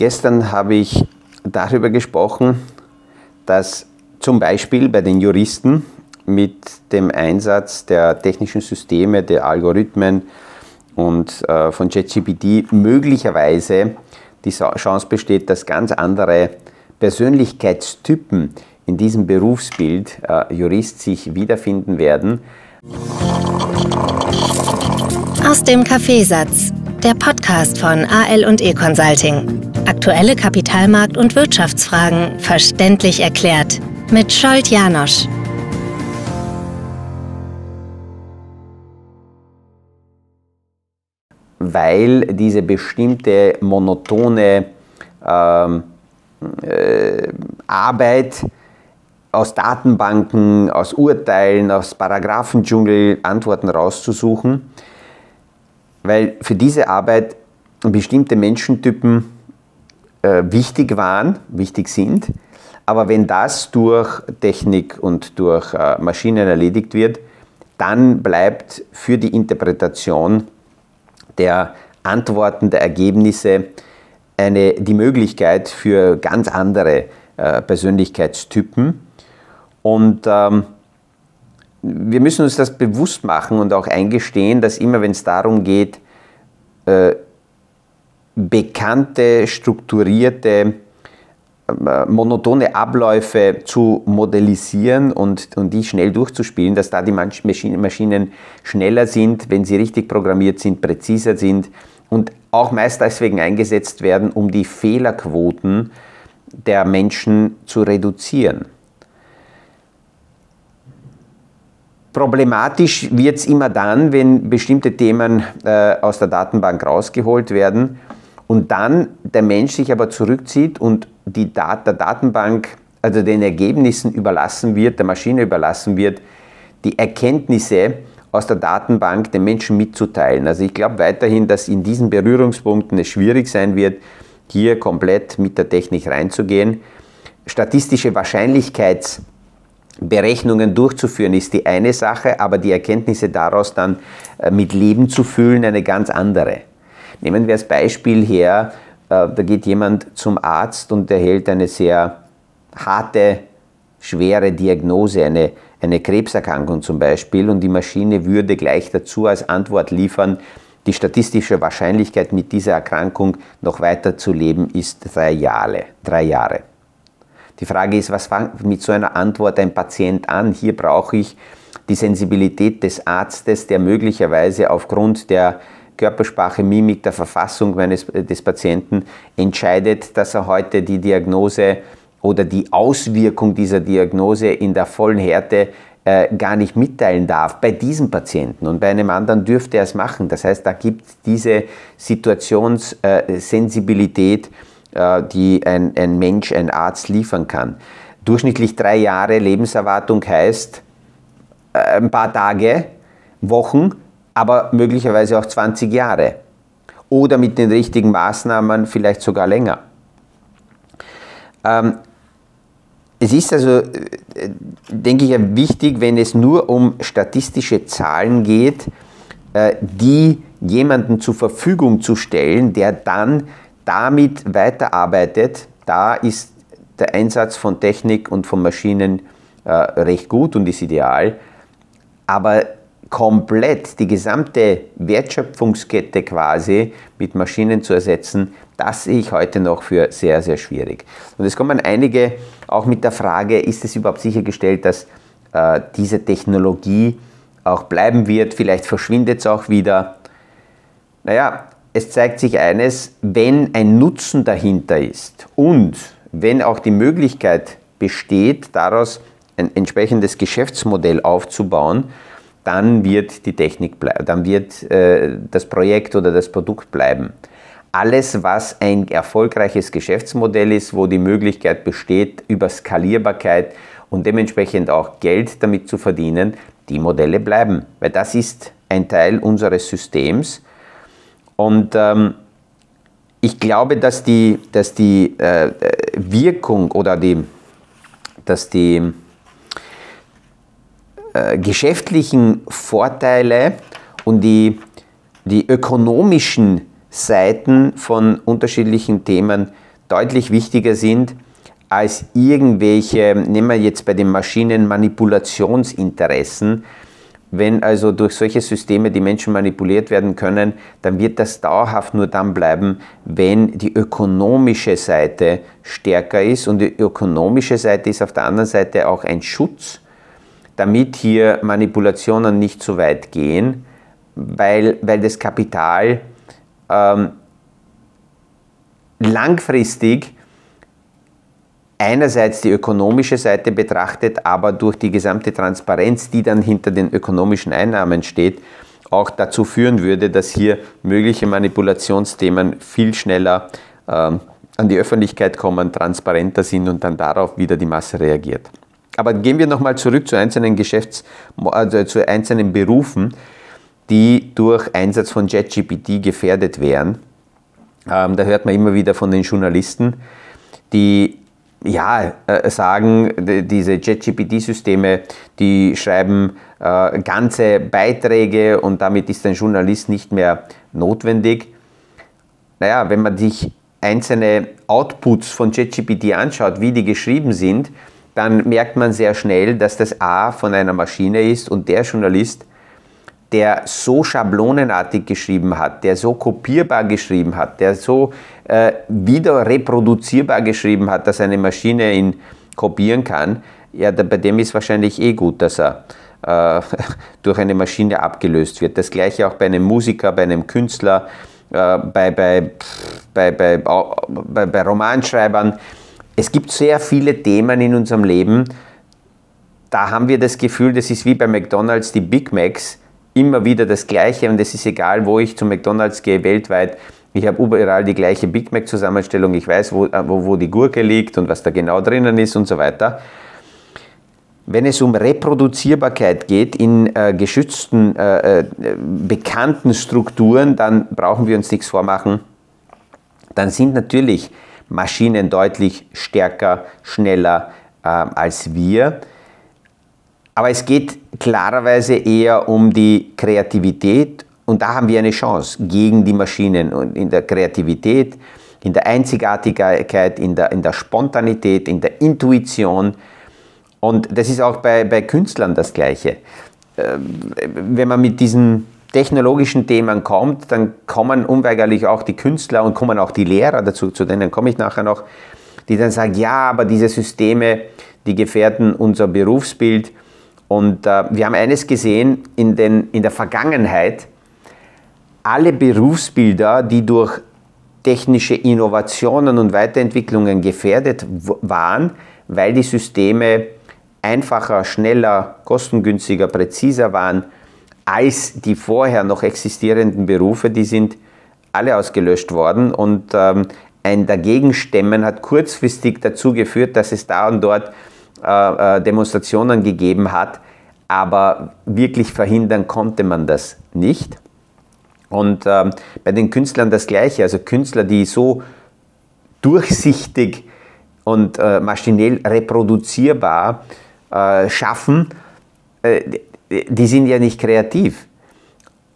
Gestern habe ich darüber gesprochen, dass zum Beispiel bei den Juristen mit dem Einsatz der technischen Systeme, der Algorithmen und äh, von ChatGPT möglicherweise die Chance besteht, dass ganz andere Persönlichkeitstypen in diesem Berufsbild äh, Jurist sich wiederfinden werden. Aus dem Kaffeesatz, der Podcast von AL und E Consulting. Aktuelle Kapitalmarkt- und Wirtschaftsfragen verständlich erklärt mit Scholt Janosch. Weil diese bestimmte monotone ähm, äh, Arbeit aus Datenbanken, aus Urteilen, aus Paragraphendschungel Antworten rauszusuchen, weil für diese Arbeit bestimmte Menschentypen äh, wichtig waren, wichtig sind. Aber wenn das durch Technik und durch äh, Maschinen erledigt wird, dann bleibt für die Interpretation der Antworten, der Ergebnisse eine, die Möglichkeit für ganz andere äh, Persönlichkeitstypen. Und ähm, wir müssen uns das bewusst machen und auch eingestehen, dass immer wenn es darum geht, äh, bekannte, strukturierte, äh, monotone Abläufe zu modellisieren und, und die schnell durchzuspielen, dass da die Maschinen schneller sind, wenn sie richtig programmiert sind, präziser sind und auch meist deswegen eingesetzt werden, um die Fehlerquoten der Menschen zu reduzieren. Problematisch wird es immer dann, wenn bestimmte Themen äh, aus der Datenbank rausgeholt werden und dann der Mensch sich aber zurückzieht und die Dat der Datenbank, also den Ergebnissen überlassen wird, der Maschine überlassen wird, die Erkenntnisse aus der Datenbank den Menschen mitzuteilen. Also ich glaube weiterhin, dass in diesen Berührungspunkten es schwierig sein wird, hier komplett mit der Technik reinzugehen. Statistische Wahrscheinlichkeitsberechnungen durchzuführen ist die eine Sache, aber die Erkenntnisse daraus dann äh, mit Leben zu füllen eine ganz andere. Nehmen wir als Beispiel her, äh, da geht jemand zum Arzt und erhält eine sehr harte, schwere Diagnose, eine, eine Krebserkrankung zum Beispiel, und die Maschine würde gleich dazu als Antwort liefern, die statistische Wahrscheinlichkeit, mit dieser Erkrankung noch weiter zu leben, ist drei Jahre. Drei Jahre. Die Frage ist, was fängt mit so einer Antwort ein Patient an? Hier brauche ich die Sensibilität des Arztes, der möglicherweise aufgrund der Körpersprache, Mimik der Verfassung meines, des Patienten entscheidet, dass er heute die Diagnose oder die Auswirkung dieser Diagnose in der vollen Härte äh, gar nicht mitteilen darf bei diesem Patienten und bei einem anderen dürfte er es machen. Das heißt, da gibt es diese Situationssensibilität, äh, die ein, ein Mensch, ein Arzt liefern kann. Durchschnittlich drei Jahre Lebenserwartung heißt äh, ein paar Tage, Wochen, aber möglicherweise auch 20 Jahre. Oder mit den richtigen Maßnahmen vielleicht sogar länger. Ähm, es ist also, äh, denke ich, wichtig, wenn es nur um statistische Zahlen geht, äh, die jemanden zur Verfügung zu stellen, der dann damit weiterarbeitet. Da ist der Einsatz von Technik und von Maschinen äh, recht gut und ist ideal. Aber komplett die gesamte Wertschöpfungskette quasi mit Maschinen zu ersetzen, das sehe ich heute noch für sehr, sehr schwierig. Und es kommen einige auch mit der Frage, ist es überhaupt sichergestellt, dass äh, diese Technologie auch bleiben wird? Vielleicht verschwindet es auch wieder. Naja, es zeigt sich eines, wenn ein Nutzen dahinter ist und wenn auch die Möglichkeit besteht, daraus ein entsprechendes Geschäftsmodell aufzubauen, dann wird die Technik bleiben, dann wird äh, das Projekt oder das Produkt bleiben. Alles, was ein erfolgreiches Geschäftsmodell ist, wo die Möglichkeit besteht, über Skalierbarkeit und dementsprechend auch Geld damit zu verdienen, die Modelle bleiben. Weil das ist ein Teil unseres Systems. Und ähm, ich glaube, dass die, dass die äh, Wirkung oder die, dass die äh, geschäftlichen Vorteile und die, die ökonomischen Seiten von unterschiedlichen Themen deutlich wichtiger sind als irgendwelche, nehmen wir jetzt bei den Maschinen Manipulationsinteressen. Wenn also durch solche Systeme die Menschen manipuliert werden können, dann wird das dauerhaft nur dann bleiben, wenn die ökonomische Seite stärker ist. Und die ökonomische Seite ist auf der anderen Seite auch ein Schutz, damit hier Manipulationen nicht zu weit gehen, weil, weil das Kapital ähm, langfristig einerseits die ökonomische Seite betrachtet, aber durch die gesamte Transparenz, die dann hinter den ökonomischen Einnahmen steht, auch dazu führen würde, dass hier mögliche Manipulationsthemen viel schneller ähm, an die Öffentlichkeit kommen, transparenter sind und dann darauf wieder die Masse reagiert. Aber gehen wir nochmal zurück zu einzelnen Geschäfts-, also zu einzelnen Berufen, die durch Einsatz von JetGPT gefährdet wären. Ähm, da hört man immer wieder von den Journalisten, die ja, äh, sagen, diese JetGPT-Systeme, die schreiben äh, ganze Beiträge und damit ist ein Journalist nicht mehr notwendig. Naja, wenn man sich einzelne Outputs von JetGPT anschaut, wie die geschrieben sind, dann merkt man sehr schnell, dass das A von einer Maschine ist und der Journalist der so schablonenartig geschrieben hat, der so kopierbar geschrieben hat, der so äh, wieder reproduzierbar geschrieben hat, dass eine Maschine ihn kopieren kann, ja, bei dem ist wahrscheinlich eh gut, dass er äh, durch eine Maschine abgelöst wird. Das gleiche auch bei einem Musiker, bei einem Künstler, äh, bei, bei, bei, bei, bei, bei Romanschreibern. Es gibt sehr viele Themen in unserem Leben, da haben wir das Gefühl, das ist wie bei McDonald's die Big Macs, immer wieder das Gleiche und es ist egal, wo ich zu McDonald's gehe, weltweit. Ich habe überall die gleiche Big Mac-Zusammenstellung. Ich weiß, wo, äh, wo, wo die Gurke liegt und was da genau drinnen ist und so weiter. Wenn es um Reproduzierbarkeit geht in äh, geschützten, äh, äh, bekannten Strukturen, dann brauchen wir uns nichts vormachen. Dann sind natürlich Maschinen deutlich stärker, schneller äh, als wir. Aber es geht klarerweise eher um die Kreativität und da haben wir eine Chance gegen die Maschinen und in der Kreativität, in der Einzigartigkeit, in der, in der Spontanität, in der Intuition. Und das ist auch bei, bei Künstlern das Gleiche. Ähm, wenn man mit diesen technologischen Themen kommt, dann kommen unweigerlich auch die Künstler und kommen auch die Lehrer dazu, zu denen komme ich nachher noch, die dann sagen, ja, aber diese Systeme, die gefährden unser Berufsbild. Und äh, wir haben eines gesehen in, den, in der Vergangenheit, alle Berufsbilder, die durch technische Innovationen und Weiterentwicklungen gefährdet waren, weil die Systeme einfacher, schneller, kostengünstiger, präziser waren als die vorher noch existierenden Berufe, die sind alle ausgelöscht worden und ähm, ein Dagegenstemmen hat kurzfristig dazu geführt, dass es da und dort äh, äh, Demonstrationen gegeben hat, aber wirklich verhindern konnte man das nicht. Und ähm, bei den Künstlern das Gleiche, also Künstler, die so durchsichtig und äh, maschinell reproduzierbar äh, schaffen, äh, die sind ja nicht kreativ.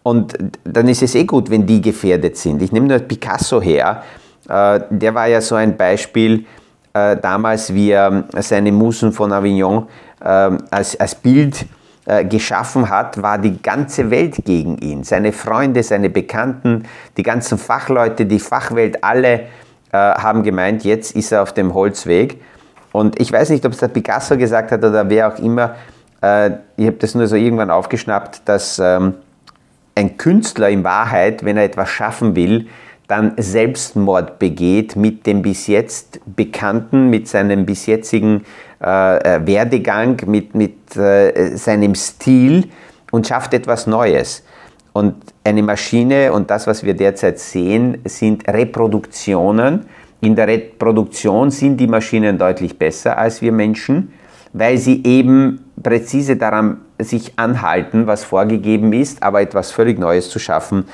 Und dann ist es eh gut, wenn die gefährdet sind. Ich nehme nur Picasso her, äh, der war ja so ein Beispiel, äh, damals, wie er seine Musen von Avignon äh, als, als Bild äh, geschaffen hat, war die ganze Welt gegen ihn. Seine Freunde, seine Bekannten, die ganzen Fachleute, die Fachwelt, alle äh, haben gemeint, jetzt ist er auf dem Holzweg. Und ich weiß nicht, ob es der Picasso gesagt hat oder wer auch immer, äh, ich habe das nur so irgendwann aufgeschnappt, dass ähm, ein Künstler in Wahrheit, wenn er etwas schaffen will, dann Selbstmord begeht mit dem bis jetzt Bekannten, mit seinem bis jetzigen äh, äh, Werdegang, mit, mit äh, seinem Stil und schafft etwas Neues. Und eine Maschine und das, was wir derzeit sehen, sind Reproduktionen. In der Reproduktion sind die Maschinen deutlich besser als wir Menschen, weil sie eben präzise daran sich anhalten, was vorgegeben ist, aber etwas völlig Neues zu schaffen,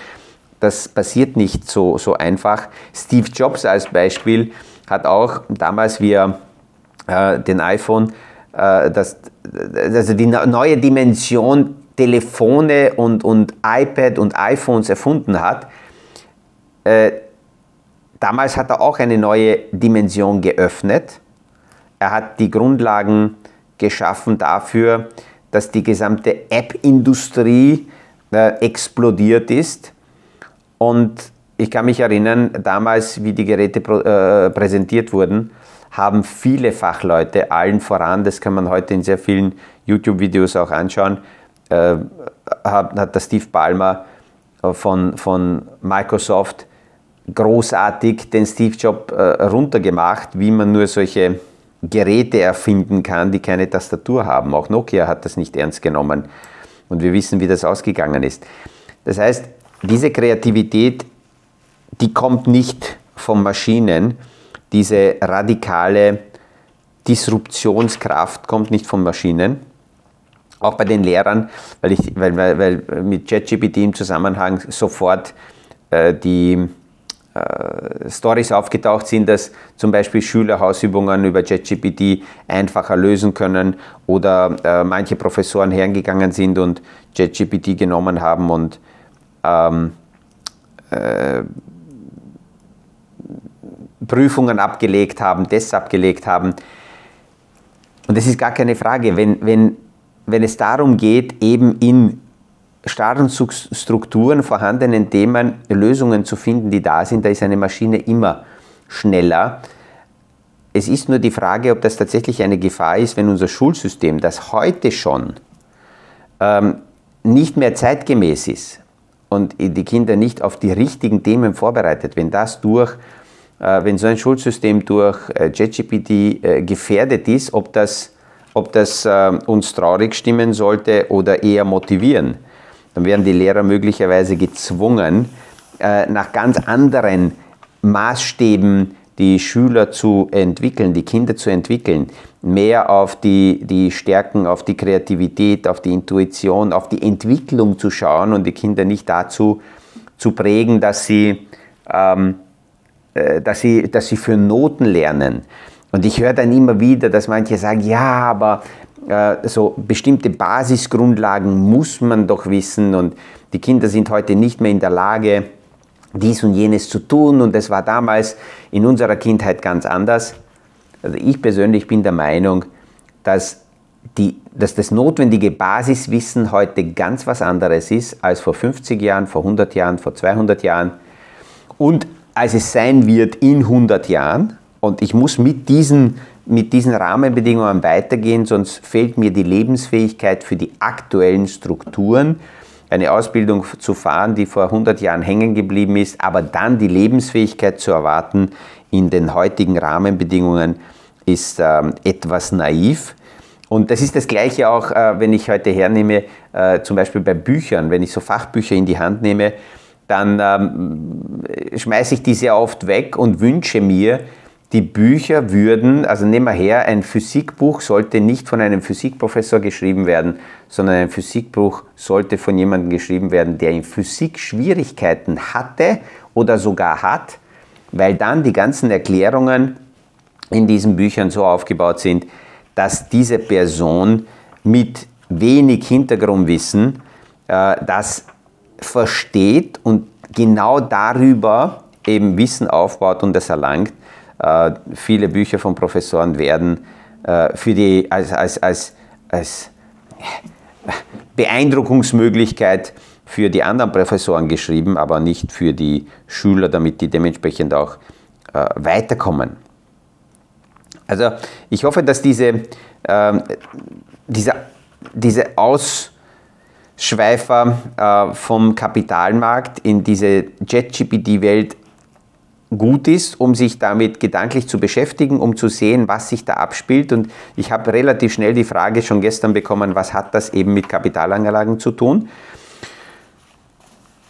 das passiert nicht so, so einfach. Steve Jobs als Beispiel hat auch damals, wie er äh, den iPhone, äh, das, also die neue Dimension Telefone und, und iPad und iPhones erfunden hat, äh, damals hat er auch eine neue Dimension geöffnet. Er hat die Grundlagen geschaffen dafür, dass die gesamte App-Industrie äh, explodiert ist. Und ich kann mich erinnern, damals, wie die Geräte äh, präsentiert wurden, haben viele Fachleute, allen voran, das kann man heute in sehr vielen YouTube-Videos auch anschauen, äh, hat, hat der Steve Ballmer äh, von, von Microsoft großartig den Steve Job äh, runtergemacht, wie man nur solche Geräte erfinden kann, die keine Tastatur haben. Auch Nokia hat das nicht ernst genommen. Und wir wissen, wie das ausgegangen ist. Das heißt, diese Kreativität, die kommt nicht von Maschinen. Diese radikale Disruptionskraft kommt nicht von Maschinen. Auch bei den Lehrern, weil, ich, weil, weil, weil mit ChatGPT im Zusammenhang sofort äh, die äh, Stories aufgetaucht sind, dass zum Beispiel Schüler Hausübungen über ChatGPT einfacher lösen können oder äh, manche Professoren hergegangen sind und ChatGPT genommen haben und ähm, äh, Prüfungen abgelegt haben, Tests abgelegt haben. Und das ist gar keine Frage, wenn, wenn, wenn es darum geht, eben in starren Strukturen, vorhandenen Themen Lösungen zu finden, die da sind, da ist eine Maschine immer schneller. Es ist nur die Frage, ob das tatsächlich eine Gefahr ist, wenn unser Schulsystem, das heute schon ähm, nicht mehr zeitgemäß ist und die Kinder nicht auf die richtigen Themen vorbereitet, wenn das durch, äh, wenn so ein Schulsystem durch äh, JetGPT äh, gefährdet ist, ob das, ob das uns traurig stimmen sollte oder eher motivieren dann werden die Lehrer möglicherweise gezwungen, nach ganz anderen Maßstäben die Schüler zu entwickeln, die Kinder zu entwickeln, mehr auf die, die Stärken, auf die Kreativität, auf die Intuition, auf die Entwicklung zu schauen und die Kinder nicht dazu zu prägen, dass sie, ähm, äh, dass sie, dass sie für Noten lernen. Und ich höre dann immer wieder, dass manche sagen, ja, aber äh, so bestimmte Basisgrundlagen muss man doch wissen und die Kinder sind heute nicht mehr in der Lage, dies und jenes zu tun und es war damals in unserer Kindheit ganz anders. Also ich persönlich bin der Meinung, dass, die, dass das notwendige Basiswissen heute ganz was anderes ist als vor 50 Jahren, vor 100 Jahren, vor 200 Jahren und als es sein wird in 100 Jahren. Und ich muss mit diesen mit diesen Rahmenbedingungen weitergehen, sonst fehlt mir die Lebensfähigkeit für die aktuellen Strukturen. Eine Ausbildung zu fahren, die vor 100 Jahren hängen geblieben ist, aber dann die Lebensfähigkeit zu erwarten in den heutigen Rahmenbedingungen ist äh, etwas naiv. Und das ist das Gleiche auch, äh, wenn ich heute hernehme, äh, zum Beispiel bei Büchern, wenn ich so Fachbücher in die Hand nehme, dann ähm, schmeiße ich die sehr oft weg und wünsche mir, die Bücher würden, also nehmen wir her, ein Physikbuch sollte nicht von einem Physikprofessor geschrieben werden, sondern ein Physikbuch sollte von jemandem geschrieben werden, der in Physik Schwierigkeiten hatte oder sogar hat, weil dann die ganzen Erklärungen in diesen Büchern so aufgebaut sind, dass diese Person mit wenig Hintergrundwissen äh, das versteht und genau darüber eben Wissen aufbaut und das erlangt. Äh, viele Bücher von Professoren werden äh, für die, als, als, als, als Beeindruckungsmöglichkeit für die anderen Professoren geschrieben, aber nicht für die Schüler, damit die dementsprechend auch äh, weiterkommen. Also ich hoffe, dass diese, äh, diese, diese Ausschweifer äh, vom Kapitalmarkt in diese JetGPT-Welt gut ist, um sich damit gedanklich zu beschäftigen, um zu sehen, was sich da abspielt. Und ich habe relativ schnell die Frage schon gestern bekommen, was hat das eben mit Kapitalanlagen zu tun?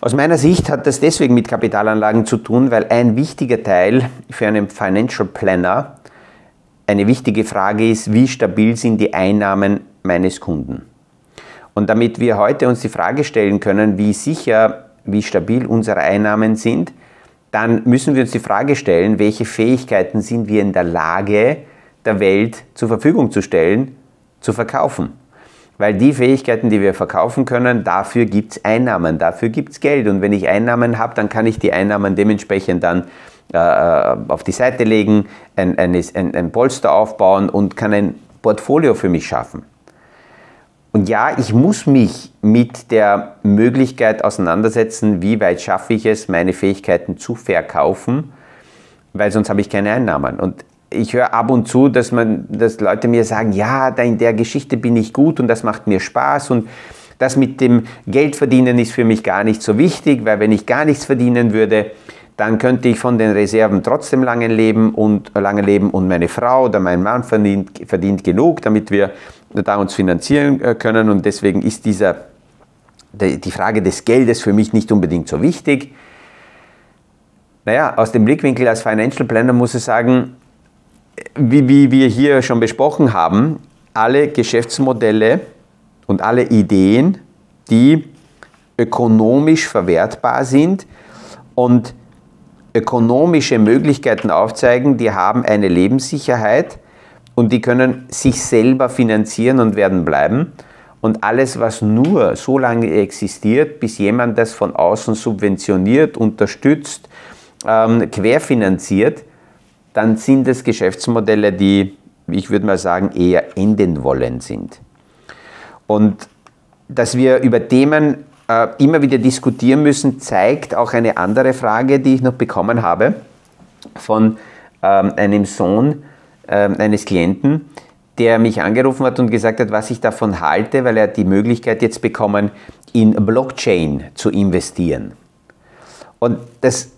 Aus meiner Sicht hat das deswegen mit Kapitalanlagen zu tun, weil ein wichtiger Teil für einen Financial Planner eine wichtige Frage ist, wie stabil sind die Einnahmen meines Kunden? Und damit wir heute uns die Frage stellen können, wie sicher, wie stabil unsere Einnahmen sind, dann müssen wir uns die Frage stellen, welche Fähigkeiten sind wir in der Lage, der Welt zur Verfügung zu stellen, zu verkaufen. Weil die Fähigkeiten, die wir verkaufen können, dafür gibt es Einnahmen, dafür gibt es Geld. Und wenn ich Einnahmen habe, dann kann ich die Einnahmen dementsprechend dann äh, auf die Seite legen, ein, ein, ein Polster aufbauen und kann ein Portfolio für mich schaffen. Und ja, ich muss mich mit der Möglichkeit auseinandersetzen, wie weit schaffe ich es, meine Fähigkeiten zu verkaufen, weil sonst habe ich keine Einnahmen. Und ich höre ab und zu, dass, man, dass Leute mir sagen, ja, in der Geschichte bin ich gut und das macht mir Spaß und das mit dem Geldverdienen ist für mich gar nicht so wichtig, weil wenn ich gar nichts verdienen würde, dann könnte ich von den Reserven trotzdem lange leben und lange leben und meine Frau oder mein Mann verdient, verdient genug, damit wir da uns finanzieren äh, können und deswegen ist dieser, die Frage des Geldes für mich nicht unbedingt so wichtig. Naja, aus dem Blickwinkel als Financial Planner muss ich sagen, wie, wie wir hier schon besprochen haben, alle Geschäftsmodelle und alle Ideen, die ökonomisch verwertbar sind und ökonomische Möglichkeiten aufzeigen, die haben eine Lebenssicherheit und die können sich selber finanzieren und werden bleiben. Und alles, was nur so lange existiert, bis jemand das von außen subventioniert, unterstützt, ähm, querfinanziert, dann sind es Geschäftsmodelle, die, ich würde mal sagen, eher enden wollen sind. Und dass wir über Themen äh, immer wieder diskutieren müssen, zeigt auch eine andere Frage, die ich noch bekommen habe von ähm, einem Sohn eines Klienten, der mich angerufen hat und gesagt hat, was ich davon halte, weil er die Möglichkeit jetzt bekommen, in Blockchain zu investieren. Und das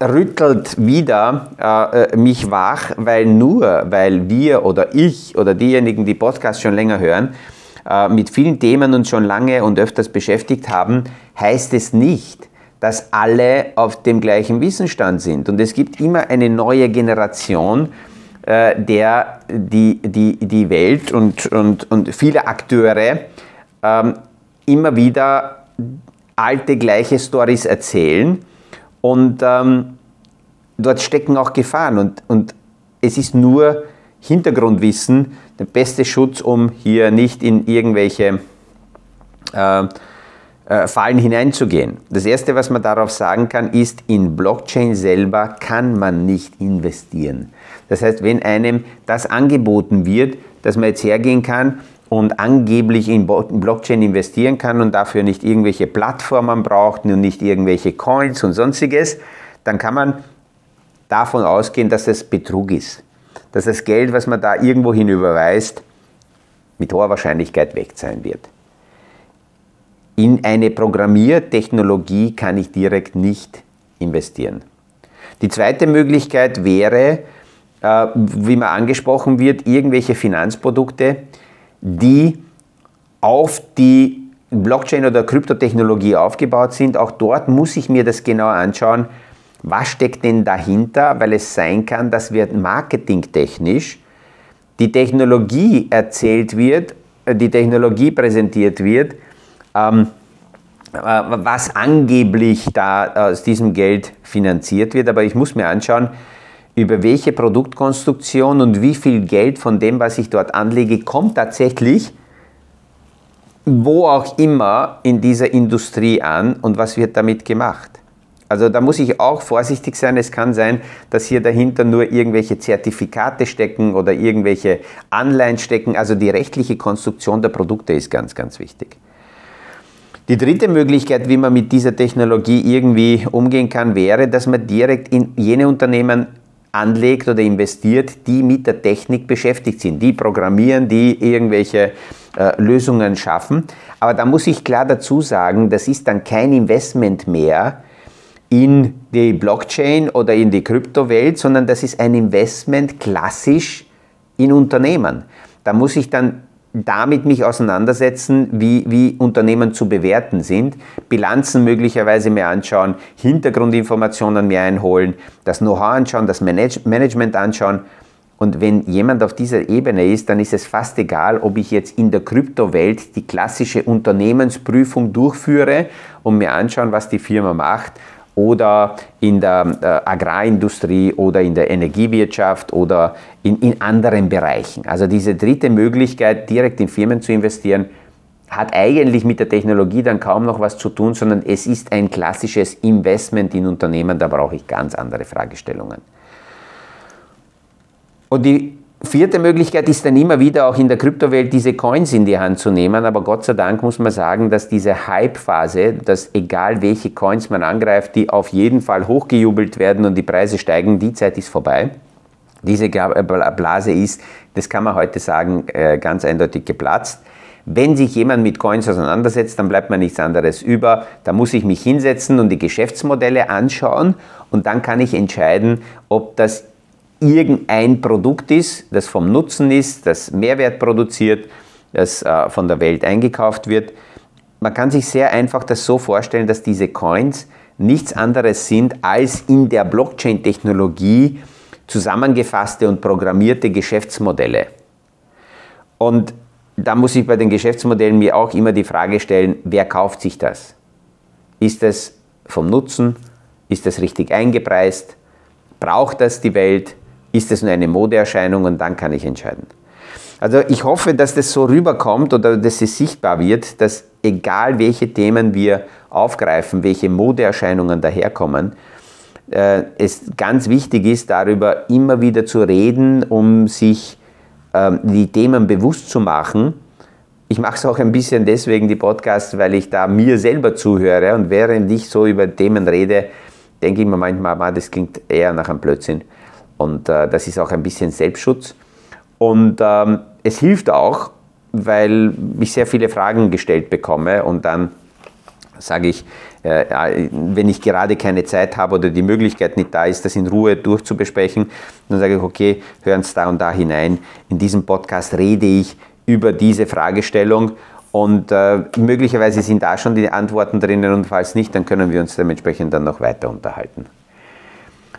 rüttelt wieder äh, mich wach, weil nur weil wir oder ich oder diejenigen, die Podcasts schon länger hören, äh, mit vielen Themen uns schon lange und öfters beschäftigt haben, heißt es nicht, dass alle auf dem gleichen Wissensstand sind. Und es gibt immer eine neue Generation, äh, der die, die, die Welt und, und, und viele Akteure ähm, immer wieder alte, gleiche Stories erzählen. Und ähm, dort stecken auch Gefahren. Und, und es ist nur Hintergrundwissen der beste Schutz, um hier nicht in irgendwelche äh, äh, Fallen hineinzugehen. Das Erste, was man darauf sagen kann, ist, in Blockchain selber kann man nicht investieren. Das heißt, wenn einem das angeboten wird, dass man jetzt hergehen kann und angeblich in Blockchain investieren kann und dafür nicht irgendwelche Plattformen braucht und nicht irgendwelche Coins und sonstiges, dann kann man davon ausgehen, dass es Betrug ist dass das Geld, was man da irgendwo hin überweist, mit hoher Wahrscheinlichkeit weg sein wird. In eine Programmiertechnologie kann ich direkt nicht investieren. Die zweite Möglichkeit wäre, äh, wie man angesprochen wird, irgendwelche Finanzprodukte, die auf die Blockchain oder Kryptotechnologie aufgebaut sind. Auch dort muss ich mir das genau anschauen, was steckt denn dahinter? Weil es sein kann, dass wir marketingtechnisch die Technologie erzählt wird, äh, die Technologie präsentiert wird, ähm, äh, was angeblich da aus diesem Geld finanziert wird. Aber ich muss mir anschauen, über welche Produktkonstruktion und wie viel Geld von dem, was ich dort anlege, kommt tatsächlich wo auch immer in dieser Industrie an und was wird damit gemacht. Also da muss ich auch vorsichtig sein. Es kann sein, dass hier dahinter nur irgendwelche Zertifikate stecken oder irgendwelche Anleihen stecken. Also die rechtliche Konstruktion der Produkte ist ganz, ganz wichtig. Die dritte Möglichkeit, wie man mit dieser Technologie irgendwie umgehen kann, wäre, dass man direkt in jene Unternehmen anlegt oder investiert, die mit der Technik beschäftigt sind, die programmieren, die irgendwelche äh, Lösungen schaffen. Aber da muss ich klar dazu sagen, das ist dann kein Investment mehr, in die Blockchain oder in die Kryptowelt, sondern das ist ein Investment klassisch in Unternehmen. Da muss ich dann damit mich auseinandersetzen, wie, wie Unternehmen zu bewerten sind, Bilanzen möglicherweise mir anschauen, Hintergrundinformationen mir einholen, das Know-how anschauen, das Management anschauen. Und wenn jemand auf dieser Ebene ist, dann ist es fast egal, ob ich jetzt in der Kryptowelt die klassische Unternehmensprüfung durchführe und mir anschauen, was die Firma macht oder in der äh, Agrarindustrie oder in der Energiewirtschaft oder in, in anderen Bereichen. Also diese dritte Möglichkeit, direkt in Firmen zu investieren, hat eigentlich mit der Technologie dann kaum noch was zu tun, sondern es ist ein klassisches Investment in Unternehmen, da brauche ich ganz andere Fragestellungen. Und die vierte Möglichkeit ist dann immer wieder auch in der Kryptowelt diese Coins in die Hand zu nehmen, aber Gott sei Dank muss man sagen, dass diese Hype-Phase, dass egal welche Coins man angreift, die auf jeden Fall hochgejubelt werden und die Preise steigen, die Zeit ist vorbei. Diese Blase ist, das kann man heute sagen, äh, ganz eindeutig geplatzt. Wenn sich jemand mit Coins auseinandersetzt, dann bleibt mir nichts anderes über. Da muss ich mich hinsetzen und die Geschäftsmodelle anschauen und dann kann ich entscheiden, ob das irgendein Produkt ist, das vom Nutzen ist, das Mehrwert produziert, das äh, von der Welt eingekauft wird. Man kann sich sehr einfach das so vorstellen, dass diese Coins nichts anderes sind als in der Blockchain-Technologie zusammengefasste und programmierte Geschäftsmodelle. Und da muss ich bei den Geschäftsmodellen mir auch immer die Frage stellen, wer kauft sich das? Ist es vom Nutzen? Ist es richtig eingepreist? Braucht das die Welt? Ist es nur eine Modeerscheinung? Und dann kann ich entscheiden. Also ich hoffe, dass das so rüberkommt oder dass es sichtbar wird, dass egal welche Themen wir aufgreifen, welche Modeerscheinungen daherkommen, äh, es ganz wichtig ist, darüber immer wieder zu reden, um sich ähm, die Themen bewusst zu machen. Ich mache es auch ein bisschen deswegen, die Podcasts, weil ich da mir selber zuhöre und während ich so über Themen rede, denke ich mir manchmal, das klingt eher nach einem Blödsinn. Und äh, das ist auch ein bisschen Selbstschutz. Und ähm, es hilft auch, weil ich sehr viele Fragen gestellt bekomme und dann sage ich, äh, wenn ich gerade keine Zeit habe oder die Möglichkeit nicht da ist, das in Ruhe durchzubesprechen, dann sage ich, okay, hören Sie da und da hinein. In diesem Podcast rede ich über diese Fragestellung und äh, möglicherweise sind da schon die Antworten drinnen und falls nicht, dann können wir uns dementsprechend dann noch weiter unterhalten.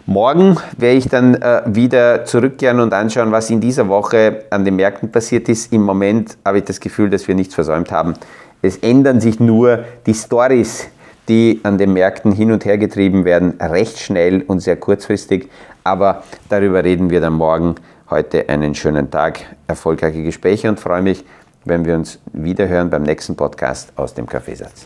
Morgen werde ich dann äh, wieder zurückkehren und anschauen, was in dieser Woche an den Märkten passiert ist. Im Moment habe ich das Gefühl, dass wir nichts versäumt haben. Es ändern sich nur die Stories, die an den Märkten hin und her getrieben werden, recht schnell und sehr kurzfristig. Aber darüber reden wir dann morgen. Heute einen schönen Tag, erfolgreiche Gespräche und freue mich, wenn wir uns wiederhören beim nächsten Podcast aus dem Kaffeesatz.